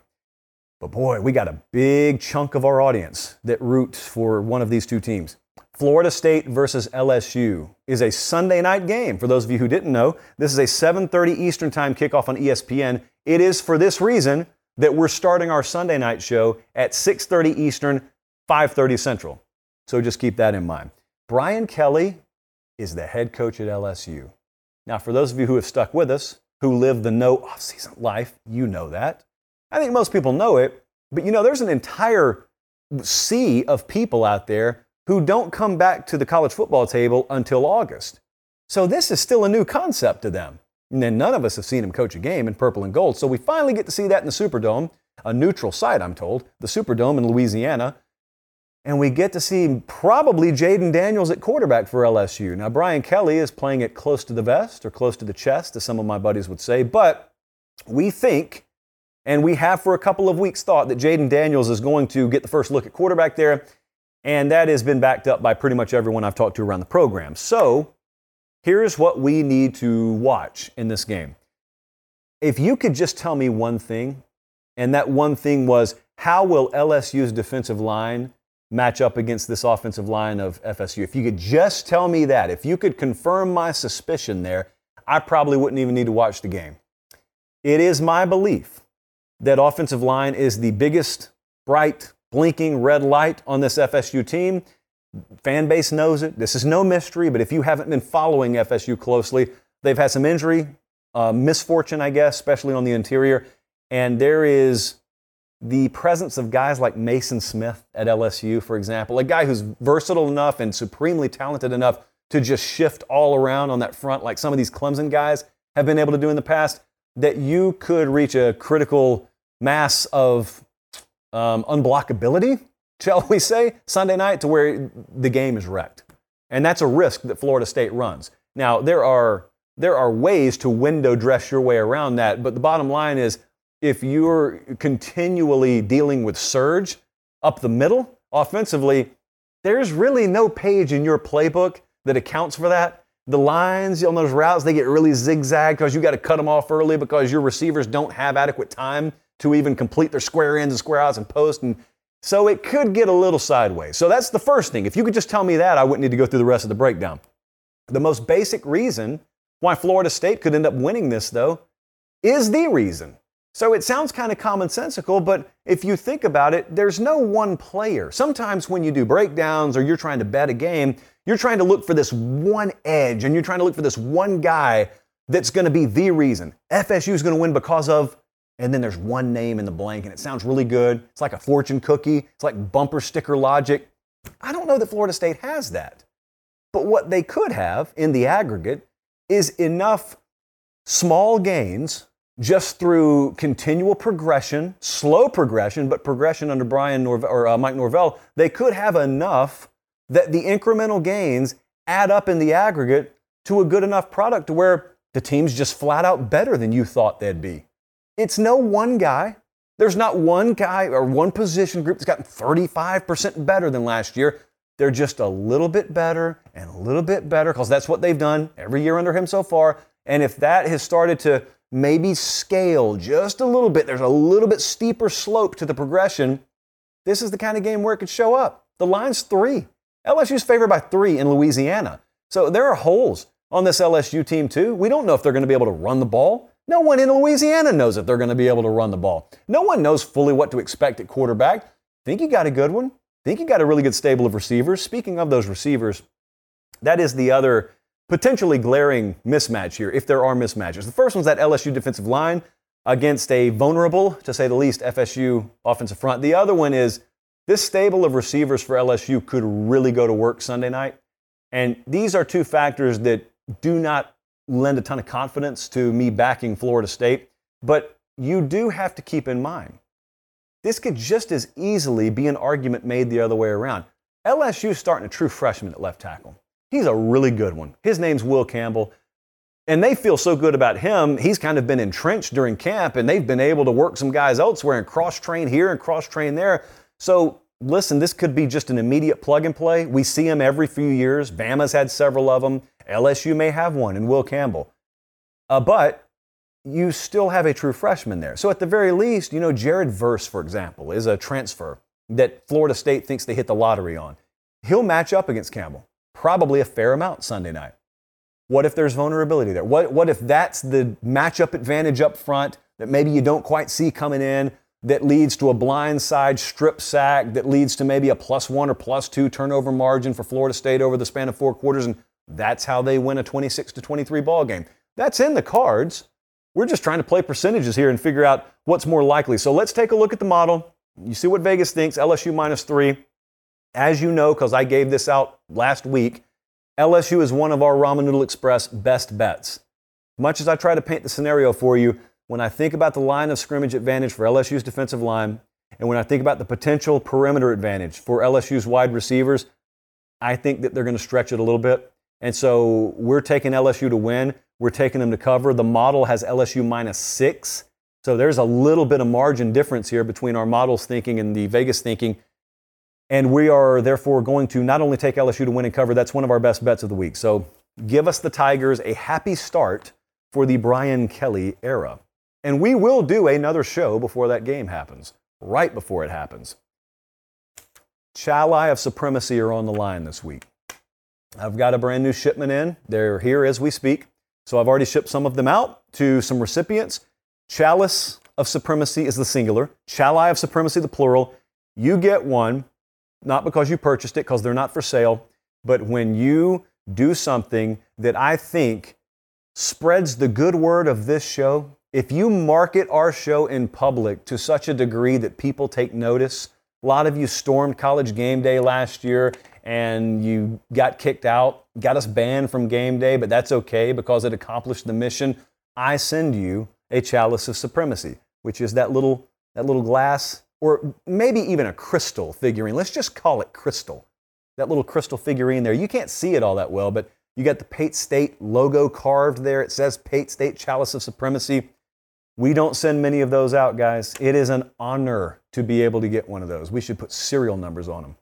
But boy, we got a big chunk of our audience that roots for one of these two teams. Florida State versus LSU is a Sunday night game. For those of you who didn't know, this is a 7:30 Eastern Time kickoff on ESPN. It is for this reason that we're starting our Sunday night show at 6:30 Eastern, 5:30 Central. So just keep that in mind. Brian Kelly is the head coach at LSU. Now, for those of you who have stuck with us, who live the no off-season life, you know that. I think most people know it, but you know, there's an entire sea of people out there who don't come back to the college football table until August. So this is still a new concept to them. And then none of us have seen him coach a game in purple and gold. So we finally get to see that in the Superdome, a neutral site, I'm told, the Superdome in Louisiana. And we get to see probably Jayden Daniels at quarterback for LSU. Now, Brian Kelly is playing it close to the vest or close to the chest, as some of my buddies would say. But we think and we have for a couple of weeks thought that Jayden Daniels is going to get the first look at quarterback there. And that has been backed up by pretty much everyone I've talked to around the program. So here's what we need to watch in this game. If you could just tell me one thing, and that one thing was how will LSU's defensive line match up against this offensive line of FSU? If you could just tell me that, if you could confirm my suspicion there, I probably wouldn't even need to watch the game. It is my belief that offensive line is the biggest, bright, blinking red light on this FSU team. Fan base knows it. This is no mystery, but if you haven't been following FSU closely, they've had some injury, uh, misfortune, I guess, especially on the interior. And there is the presence of guys like Mason Smith at LSU, for example, a guy who's versatile enough and supremely talented enough to just shift all around on that front, like some of these Clemson guys have been able to do in the past that you could reach a critical mass of um, unblockability, shall we say, Sunday night to where the game is wrecked. And that's a risk that Florida State runs. Now, there are, there are ways to window dress your way around that, but the bottom line is if you're continually dealing with surge up the middle offensively, there's really no page in your playbook that accounts for that the lines on those routes, they get really zigzag because you got to cut them off early because your receivers don't have adequate time to even complete their square ins and square outs and post. And so it could get a little sideways. So that's the first thing. If you could just tell me that, I wouldn't need to go through the rest of the breakdown. The most basic reason why Florida State could end up winning this, though, is the reason. So it sounds kind of commonsensical, but if you think about it, there's no one player. Sometimes when you do breakdowns or you're trying to bet a game, you're trying to look for this one edge and you're trying to look for this one guy that's going to be the reason. FSU is going to win because of, and then there's one name in the blank and it sounds really good. It's like a fortune cookie, it's like bumper sticker logic. I don't know that Florida State has that. But what they could have in the aggregate is enough small gains just through continual progression, slow progression, but progression under Brian Norv- or uh, Mike Norvell. They could have enough that the incremental gains add up in the aggregate to a good enough product to where the team's just flat out better than you thought they'd be. It's no one guy. There's not one guy or one position group that's gotten 35% better than last year. They're just a little bit better and a little bit better because that's what they've done every year under him so far. And if that has started to maybe scale just a little bit, there's a little bit steeper slope to the progression, this is the kind of game where it could show up. The line's three. LSU's favored by three in Louisiana. So there are holes on this LSU team, too. We don't know if they're going to be able to run the ball. No one in Louisiana knows if they're going to be able to run the ball. No one knows fully what to expect at quarterback. Think you got a good one. Think you got a really good stable of receivers. Speaking of those receivers, that is the other potentially glaring mismatch here, if there are mismatches. The first one's that LSU defensive line against a vulnerable, to say the least, FSU offensive front. The other one is this stable of receivers for LSU could really go to work Sunday night. And these are two factors that do not lend a ton of confidence to me backing Florida State. But you do have to keep in mind this could just as easily be an argument made the other way around. LSU is starting a true freshman at left tackle. He's a really good one. His name's Will Campbell. And they feel so good about him. He's kind of been entrenched during camp, and they've been able to work some guys elsewhere and cross train here and cross train there. So, listen, this could be just an immediate plug and play. We see them every few years. Bama's had several of them. LSU may have one, and Will Campbell. Uh, but you still have a true freshman there. So, at the very least, you know, Jared Verse, for example, is a transfer that Florida State thinks they hit the lottery on. He'll match up against Campbell probably a fair amount Sunday night. What if there's vulnerability there? What, what if that's the matchup advantage up front that maybe you don't quite see coming in that leads to a blind side strip sack that leads to maybe a plus one or plus two turnover margin for Florida State over the span of four quarters, and that's how they win a 26 to 23 ball game. That's in the cards. We're just trying to play percentages here and figure out what's more likely. So let's take a look at the model. You see what Vegas thinks LSU minus three. As you know, because I gave this out last week, LSU is one of our Ramen Noodle Express best bets. Much as I try to paint the scenario for you, when I think about the line of scrimmage advantage for LSU's defensive line, and when I think about the potential perimeter advantage for LSU's wide receivers, I think that they're going to stretch it a little bit. And so we're taking LSU to win. We're taking them to cover. The model has LSU minus six. So there's a little bit of margin difference here between our models thinking and the Vegas thinking. And we are therefore going to not only take LSU to win and cover, that's one of our best bets of the week. So give us the Tigers a happy start for the Brian Kelly era. And we will do another show before that game happens, right before it happens. Chali of Supremacy are on the line this week. I've got a brand new shipment in. They're here as we speak. So I've already shipped some of them out to some recipients. Chalice of Supremacy is the singular, Chali of Supremacy the plural. You get one not because you purchased it, because they're not for sale, but when you do something that I think spreads the good word of this show, if you market our show in public to such a degree that people take notice, a lot of you stormed college game day last year and you got kicked out, got us banned from game day, but that's okay because it accomplished the mission. I send you a chalice of supremacy, which is that little, that little glass or maybe even a crystal figurine. Let's just call it crystal. That little crystal figurine there. You can't see it all that well, but you got the Pate State logo carved there. It says Pate State Chalice of Supremacy. We don't send many of those out, guys. It is an honor to be able to get one of those. We should put serial numbers on them.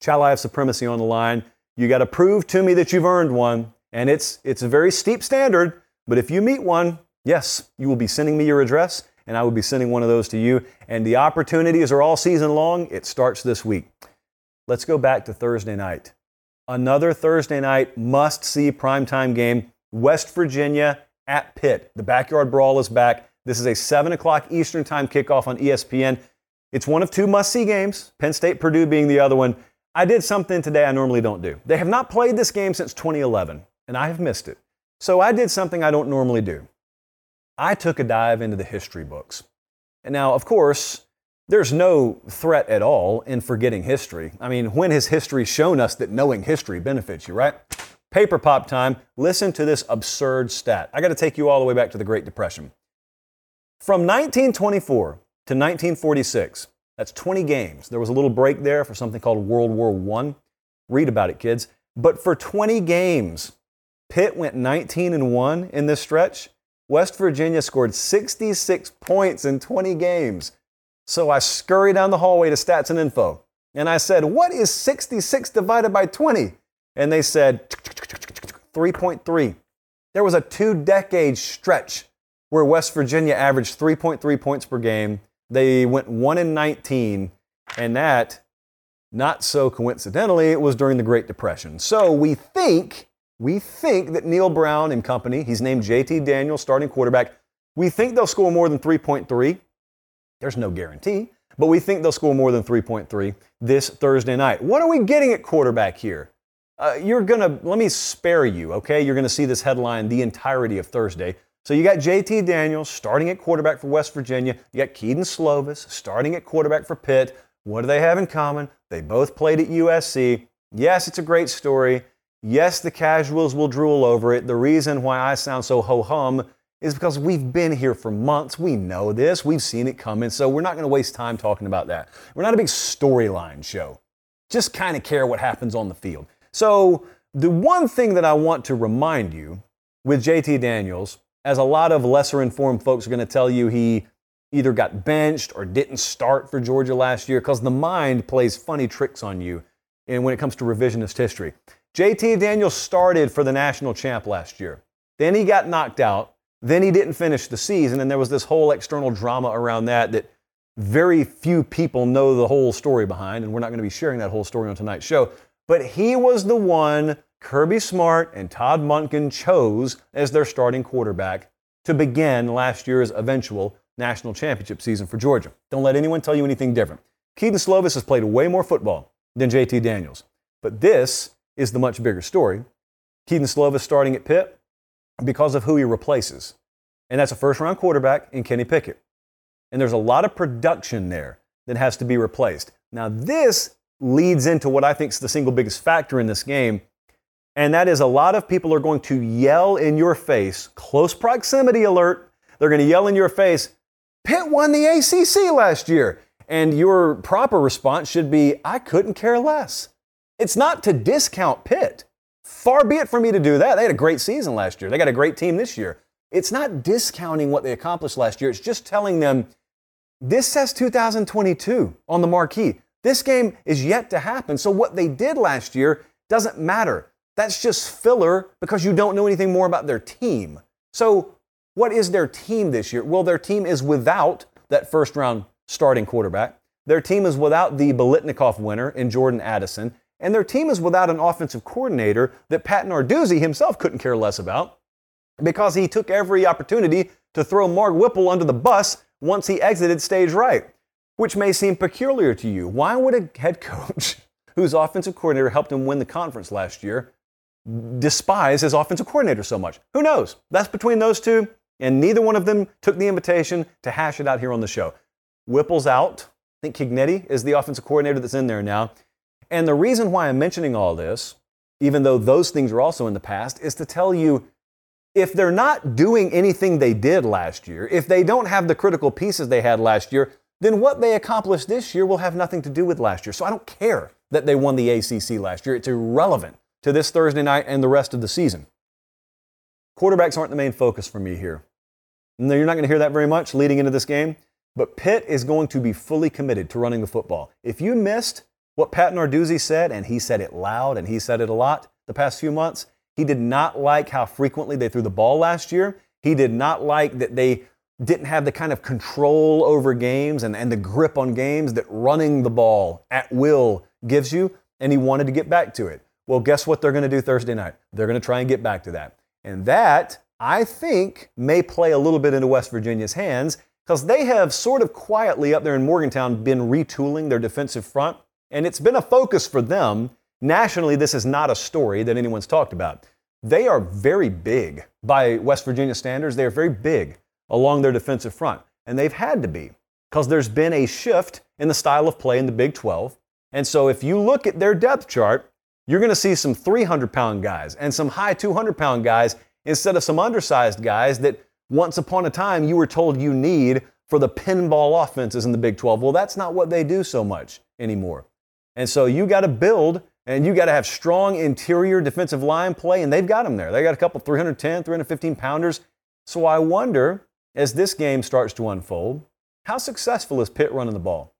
Chali of Supremacy on the line. You got to prove to me that you've earned one. And it's, it's a very steep standard, but if you meet one, yes, you will be sending me your address and I will be sending one of those to you. And the opportunities are all season long. It starts this week. Let's go back to Thursday night. Another Thursday night must see primetime game West Virginia at Pitt. The backyard brawl is back. This is a 7 o'clock Eastern Time kickoff on ESPN. It's one of two must see games, Penn State Purdue being the other one. I did something today I normally don't do. They have not played this game since 2011, and I have missed it. So I did something I don't normally do. I took a dive into the history books. And now, of course, there's no threat at all in forgetting history. I mean, when has history shown us that knowing history benefits you, right? Paper pop time. Listen to this absurd stat. I got to take you all the way back to the Great Depression. From 1924 to 1946, that's 20 games. There was a little break there for something called World War I. Read about it, kids. But for 20 games, Pitt went 19 and 1 in this stretch. West Virginia scored 66 points in 20 games. So I scurried down the hallway to Stats and Info and I said, What is 66 divided by 20? And they said, 3.3. There was a two decade stretch where West Virginia averaged 3.3 points per game. They went 1 in 19, and that, not so coincidentally, it was during the Great Depression. So we think, we think that Neal Brown and company, he's named JT Daniels, starting quarterback, we think they'll score more than 3.3. There's no guarantee, but we think they'll score more than 3.3 this Thursday night. What are we getting at quarterback here? Uh, you're going to, let me spare you, okay? You're going to see this headline the entirety of Thursday. So you got JT Daniels starting at quarterback for West Virginia. You got Kedon Slovis starting at quarterback for Pitt. What do they have in common? They both played at USC. Yes, it's a great story. Yes, the casuals will drool over it. The reason why I sound so ho hum is because we've been here for months. We know this. We've seen it coming. So we're not going to waste time talking about that. We're not a big storyline show. Just kind of care what happens on the field. So the one thing that I want to remind you with JT Daniels, as a lot of lesser informed folks are going to tell you he either got benched or didn't start for Georgia last year, because the mind plays funny tricks on you and when it comes to revisionist history. JT Daniels started for the national champ last year. Then he got knocked out then he didn't finish the season, and there was this whole external drama around that that very few people know the whole story behind, and we're not going to be sharing that whole story on tonight's show. But he was the one Kirby Smart and Todd Monken chose as their starting quarterback to begin last year's eventual national championship season for Georgia. Don't let anyone tell you anything different. Kedon Slovis has played way more football than JT Daniels. But this is the much bigger story. Kedon Slovis starting at Pitt, because of who he replaces. And that's a first round quarterback in Kenny Pickett. And there's a lot of production there that has to be replaced. Now, this leads into what I think is the single biggest factor in this game, and that is a lot of people are going to yell in your face, close proximity alert. They're going to yell in your face, Pitt won the ACC last year. And your proper response should be, I couldn't care less. It's not to discount Pitt. Far be it for me to do that. They had a great season last year. They got a great team this year. It's not discounting what they accomplished last year. It's just telling them this says 2022 on the marquee. This game is yet to happen. So what they did last year doesn't matter. That's just filler because you don't know anything more about their team. So what is their team this year? Well, their team is without that first round starting quarterback. Their team is without the Biletnikoff winner in Jordan Addison. And their team is without an offensive coordinator that Pat Narduzzi himself couldn't care less about because he took every opportunity to throw Mark Whipple under the bus once he exited stage right, which may seem peculiar to you. Why would a head coach whose offensive coordinator helped him win the conference last year despise his offensive coordinator so much? Who knows? That's between those two, and neither one of them took the invitation to hash it out here on the show. Whipple's out. I think Cignetti is the offensive coordinator that's in there now. And the reason why I'm mentioning all this, even though those things are also in the past, is to tell you if they're not doing anything they did last year, if they don't have the critical pieces they had last year, then what they accomplished this year will have nothing to do with last year. So I don't care that they won the ACC last year. It's irrelevant to this Thursday night and the rest of the season. Quarterbacks aren't the main focus for me here. No, you're not going to hear that very much leading into this game, but Pitt is going to be fully committed to running the football. If you missed what Pat Narduzzi said, and he said it loud and he said it a lot the past few months, he did not like how frequently they threw the ball last year. He did not like that they didn't have the kind of control over games and, and the grip on games that running the ball at will gives you, and he wanted to get back to it. Well, guess what they're going to do Thursday night? They're going to try and get back to that. And that, I think, may play a little bit into West Virginia's hands because they have sort of quietly up there in Morgantown been retooling their defensive front. And it's been a focus for them. Nationally, this is not a story that anyone's talked about. They are very big by West Virginia standards. They are very big along their defensive front, and they've had to be because there's been a shift in the style of play in the Big 12. And so if you look at their depth chart, you're going to see some 300 pound guys and some high 200 pound guys instead of some undersized guys that once upon a time you were told you need for the pinball offenses in the Big 12. Well, that's not what they do so much anymore. And so you got to build and you got to have strong interior defensive line play, and they've got them there. They got a couple 310, 315 pounders. So I wonder, as this game starts to unfold, how successful is Pitt running the ball?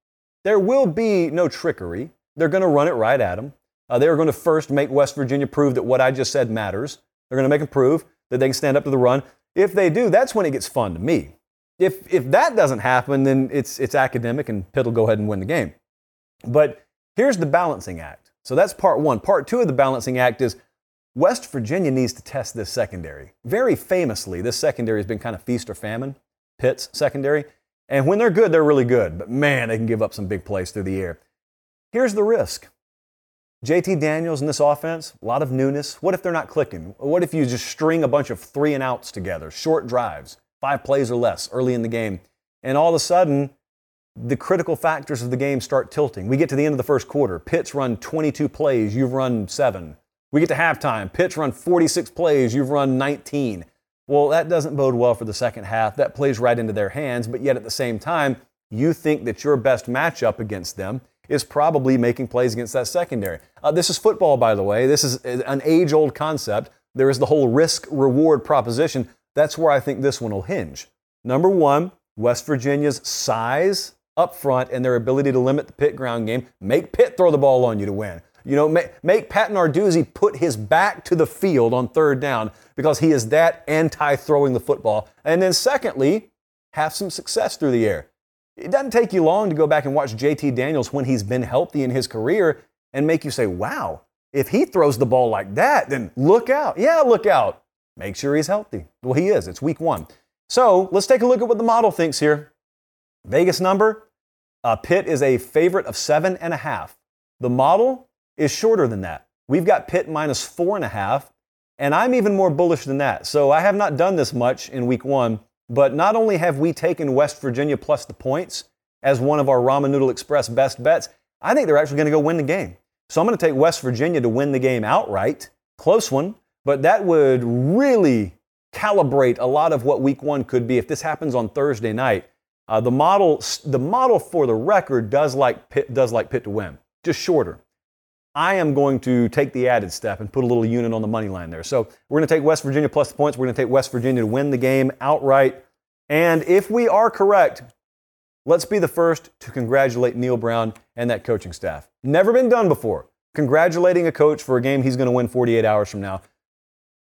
There will be no trickery. They're going to run it right at them. Uh, they are going to first make West Virginia prove that what I just said matters. They're going to make them prove that they can stand up to the run. If they do, that's when it gets fun to me. If, if that doesn't happen, then it's, it's academic and Pitt will go ahead and win the game. But here's the balancing act. So that's part one. Part two of the balancing act is West Virginia needs to test this secondary. Very famously, this secondary has been kind of feast or famine, Pitt's secondary. And when they're good, they're really good. But man, they can give up some big plays through the air. Here's the risk JT Daniels in this offense, a lot of newness. What if they're not clicking? What if you just string a bunch of three and outs together, short drives, five plays or less early in the game, and all of a sudden, the critical factors of the game start tilting. We get to the end of the first quarter. Pitt's run 22 plays, you've run seven. We get to halftime. Pitt's run 46 plays, you've run 19. Well, that doesn't bode well for the second half. That plays right into their hands, but yet at the same time, you think that your best matchup against them is probably making plays against that secondary. Uh, this is football, by the way. This is an age old concept. There is the whole risk reward proposition. That's where I think this one will hinge. Number one, West Virginia's size up front and their ability to limit the Pitt ground game. Make Pitt throw the ball on you to win. You know, make, make Pat Narduzzi put his back to the field on third down because he is that anti throwing the football. And then, secondly, have some success through the air. It doesn't take you long to go back and watch JT Daniels when he's been healthy in his career and make you say, wow, if he throws the ball like that, then look out. Yeah, look out. Make sure he's healthy. Well, he is. It's week one. So let's take a look at what the model thinks here. Vegas number uh, Pitt is a favorite of seven and a half. The model is shorter than that. We've got Pitt minus four and a half, and I'm even more bullish than that. So I have not done this much in week one. But not only have we taken West Virginia plus the points as one of our Ramen Noodle Express best bets, I think they're actually going to go win the game. So I'm going to take West Virginia to win the game outright. Close one, but that would really calibrate a lot of what week one could be if this happens on Thursday night. Uh, the model, the model for the record does like Pitt, does like Pitt to win, just shorter. I am going to take the added step and put a little unit on the money line there. So we're going to take West Virginia plus the points. We're going to take West Virginia to win the game outright. And if we are correct, let's be the first to congratulate Neal Brown and that coaching staff. Never been done before. Congratulating a coach for a game he's going to win 48 hours from now.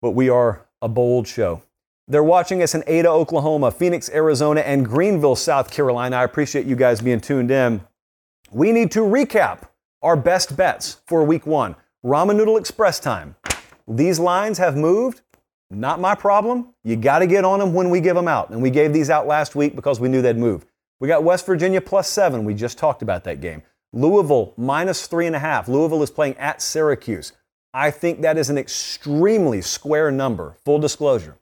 But we are a bold show. They're watching us in Ada, Oklahoma, Phoenix, Arizona, and Greenville, South Carolina. I appreciate you guys being tuned in. We need to recap our best bets for week one. Ramen Noodle Express time. These lines have moved. Not my problem. You got to get on them when we give them out. And we gave these out last week because we knew they'd move. We got West Virginia plus seven. We just talked about that game. Louisville minus three and a half. Louisville is playing at Syracuse. I think that is an extremely square number, full disclosure.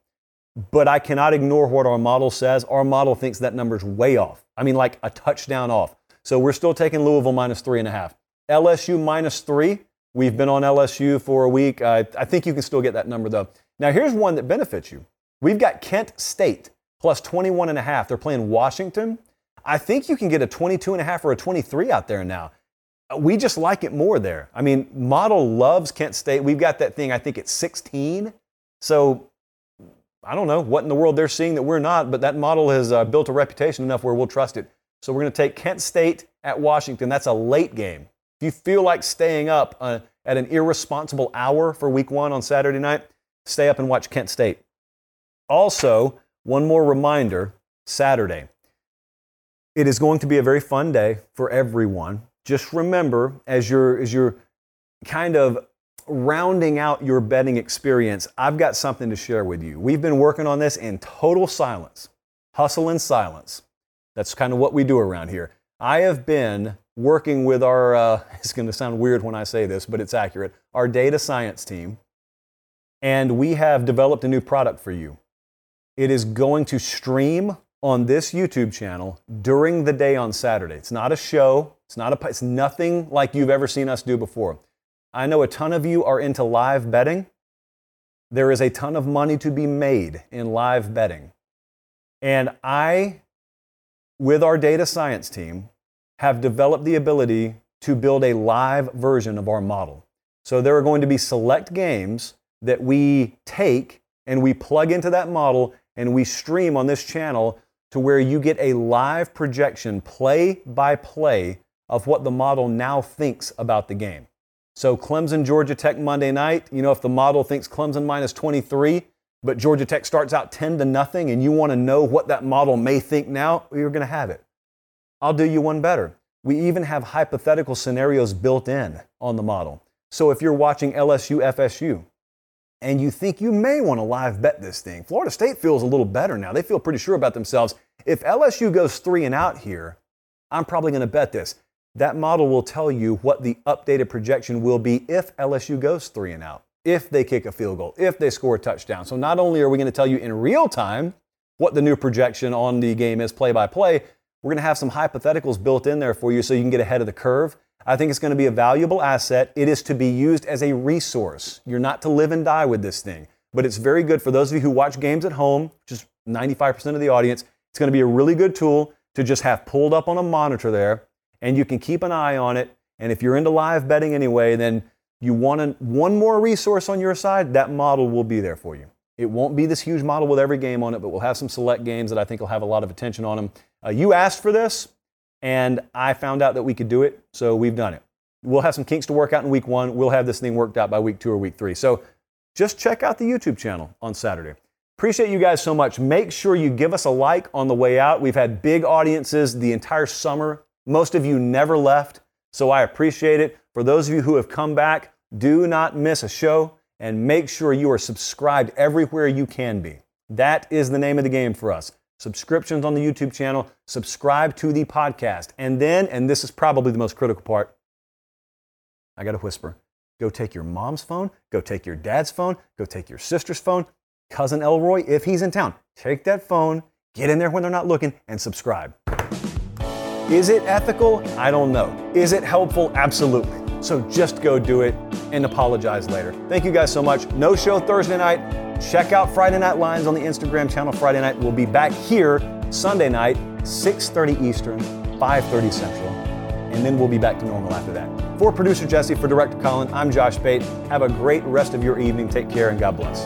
But I cannot ignore what our model says. Our model thinks that number is way off. I mean, like a touchdown off. So we're still taking Louisville minus three and a half. LSU minus three. We've been on LSU for a week. Uh, I think you can still get that number though. Now here's one that benefits you. We've got Kent State plus 21 and a half. They're playing Washington. I think you can get a 22 and a half or a 23 out there now. Uh, we just like it more there. I mean, model loves Kent State. We've got that thing, I think it's 16. So I don't know what in the world they're seeing that we're not, but that model has uh, built a reputation enough where we'll trust it. So we're going to take Kent State at Washington. That's a late game. You feel like staying up uh, at an irresponsible hour for week one on Saturday night, stay up and watch Kent State. Also, one more reminder Saturday. It is going to be a very fun day for everyone. Just remember, as you're, as you're kind of rounding out your betting experience, I've got something to share with you. We've been working on this in total silence, hustle and silence. That's kind of what we do around here. I have been working with our, uh, it's going to sound weird when I say this, but it's accurate, our data science team, and we have developed a new product for you. It is going to stream on this YouTube channel during the day on Saturday. It's not a show. It's not a. It's nothing like you've ever seen us do before. I know a ton of you are into live betting. There is a ton of money to be made in live betting. And I, with our data science team, have developed the ability to build a live version of our model. So there are going to be select games that we take and we plug into that model and we stream on this channel to where you get a live projection, play by play, of what the model now thinks about the game. So Clemson, Georgia Tech Monday night, you know, if the model thinks Clemson minus 23, but Georgia Tech starts out 10 to nothing and you want to know what that model may think now, you're going to have it. I'll do you one better. We even have hypothetical scenarios built in on the model. So if you're watching LSU FSU and you think you may want to live bet this thing, Florida State feels a little better now. They feel pretty sure about themselves. If LSU goes three and out here, I'm probably going to bet this. That model will tell you what the updated projection will be if LSU goes three and out, if they kick a field goal, if they score a touchdown. So not only are we going to tell you in real time what the new projection on the game is play by play, we're going to have some hypotheticals built in there for you so you can get ahead of the curve. I think it's going to be a valuable asset. It is to be used as a resource. You're not to live and die with this thing, but it's very good for those of you who watch games at home, which is 95% of the audience. It's going to be a really good tool to just have pulled up on a monitor there and you can keep an eye on it. And if you're into live betting anyway, then you want an, one more resource on your side, that model will be there for you. It won't be this huge model with every game on it, but we'll have some select games that I think will have a lot of attention on them. Uh, you asked for this, and I found out that we could do it, so we've done it. We'll have some kinks to work out in week one. We'll have this thing worked out by week two or week three. So just check out the YouTube channel on Saturday. Appreciate you guys so much. Make sure you give us a like on the way out. We've had big audiences the entire summer most of you never left, so I appreciate it. For those of you who have come back, do not miss a show and make sure you are subscribed everywhere you can be. That is the name of the game for us. Subscriptions on the YouTube channel, subscribe to the podcast. And then, and this is probably the most critical part, I got to whisper go take your mom's phone, go take your dad's phone, go take your sister's phone, cousin Elroy, if he's in town, take that phone, get in there when they're not looking, and subscribe. Is it ethical? I don't know. Is it helpful? Absolutely. So just go do it and apologize later. Thank you guys so much. No show Thursday night. Check out Friday Night Lines on the Instagram channel Friday night. We'll be back here Sunday night, 6:30 Eastern, 5:30 Central, and then we'll be back to normal after that. For producer Jesse, for director Colin, I'm Josh Pate. Have a great rest of your evening. Take care and God bless.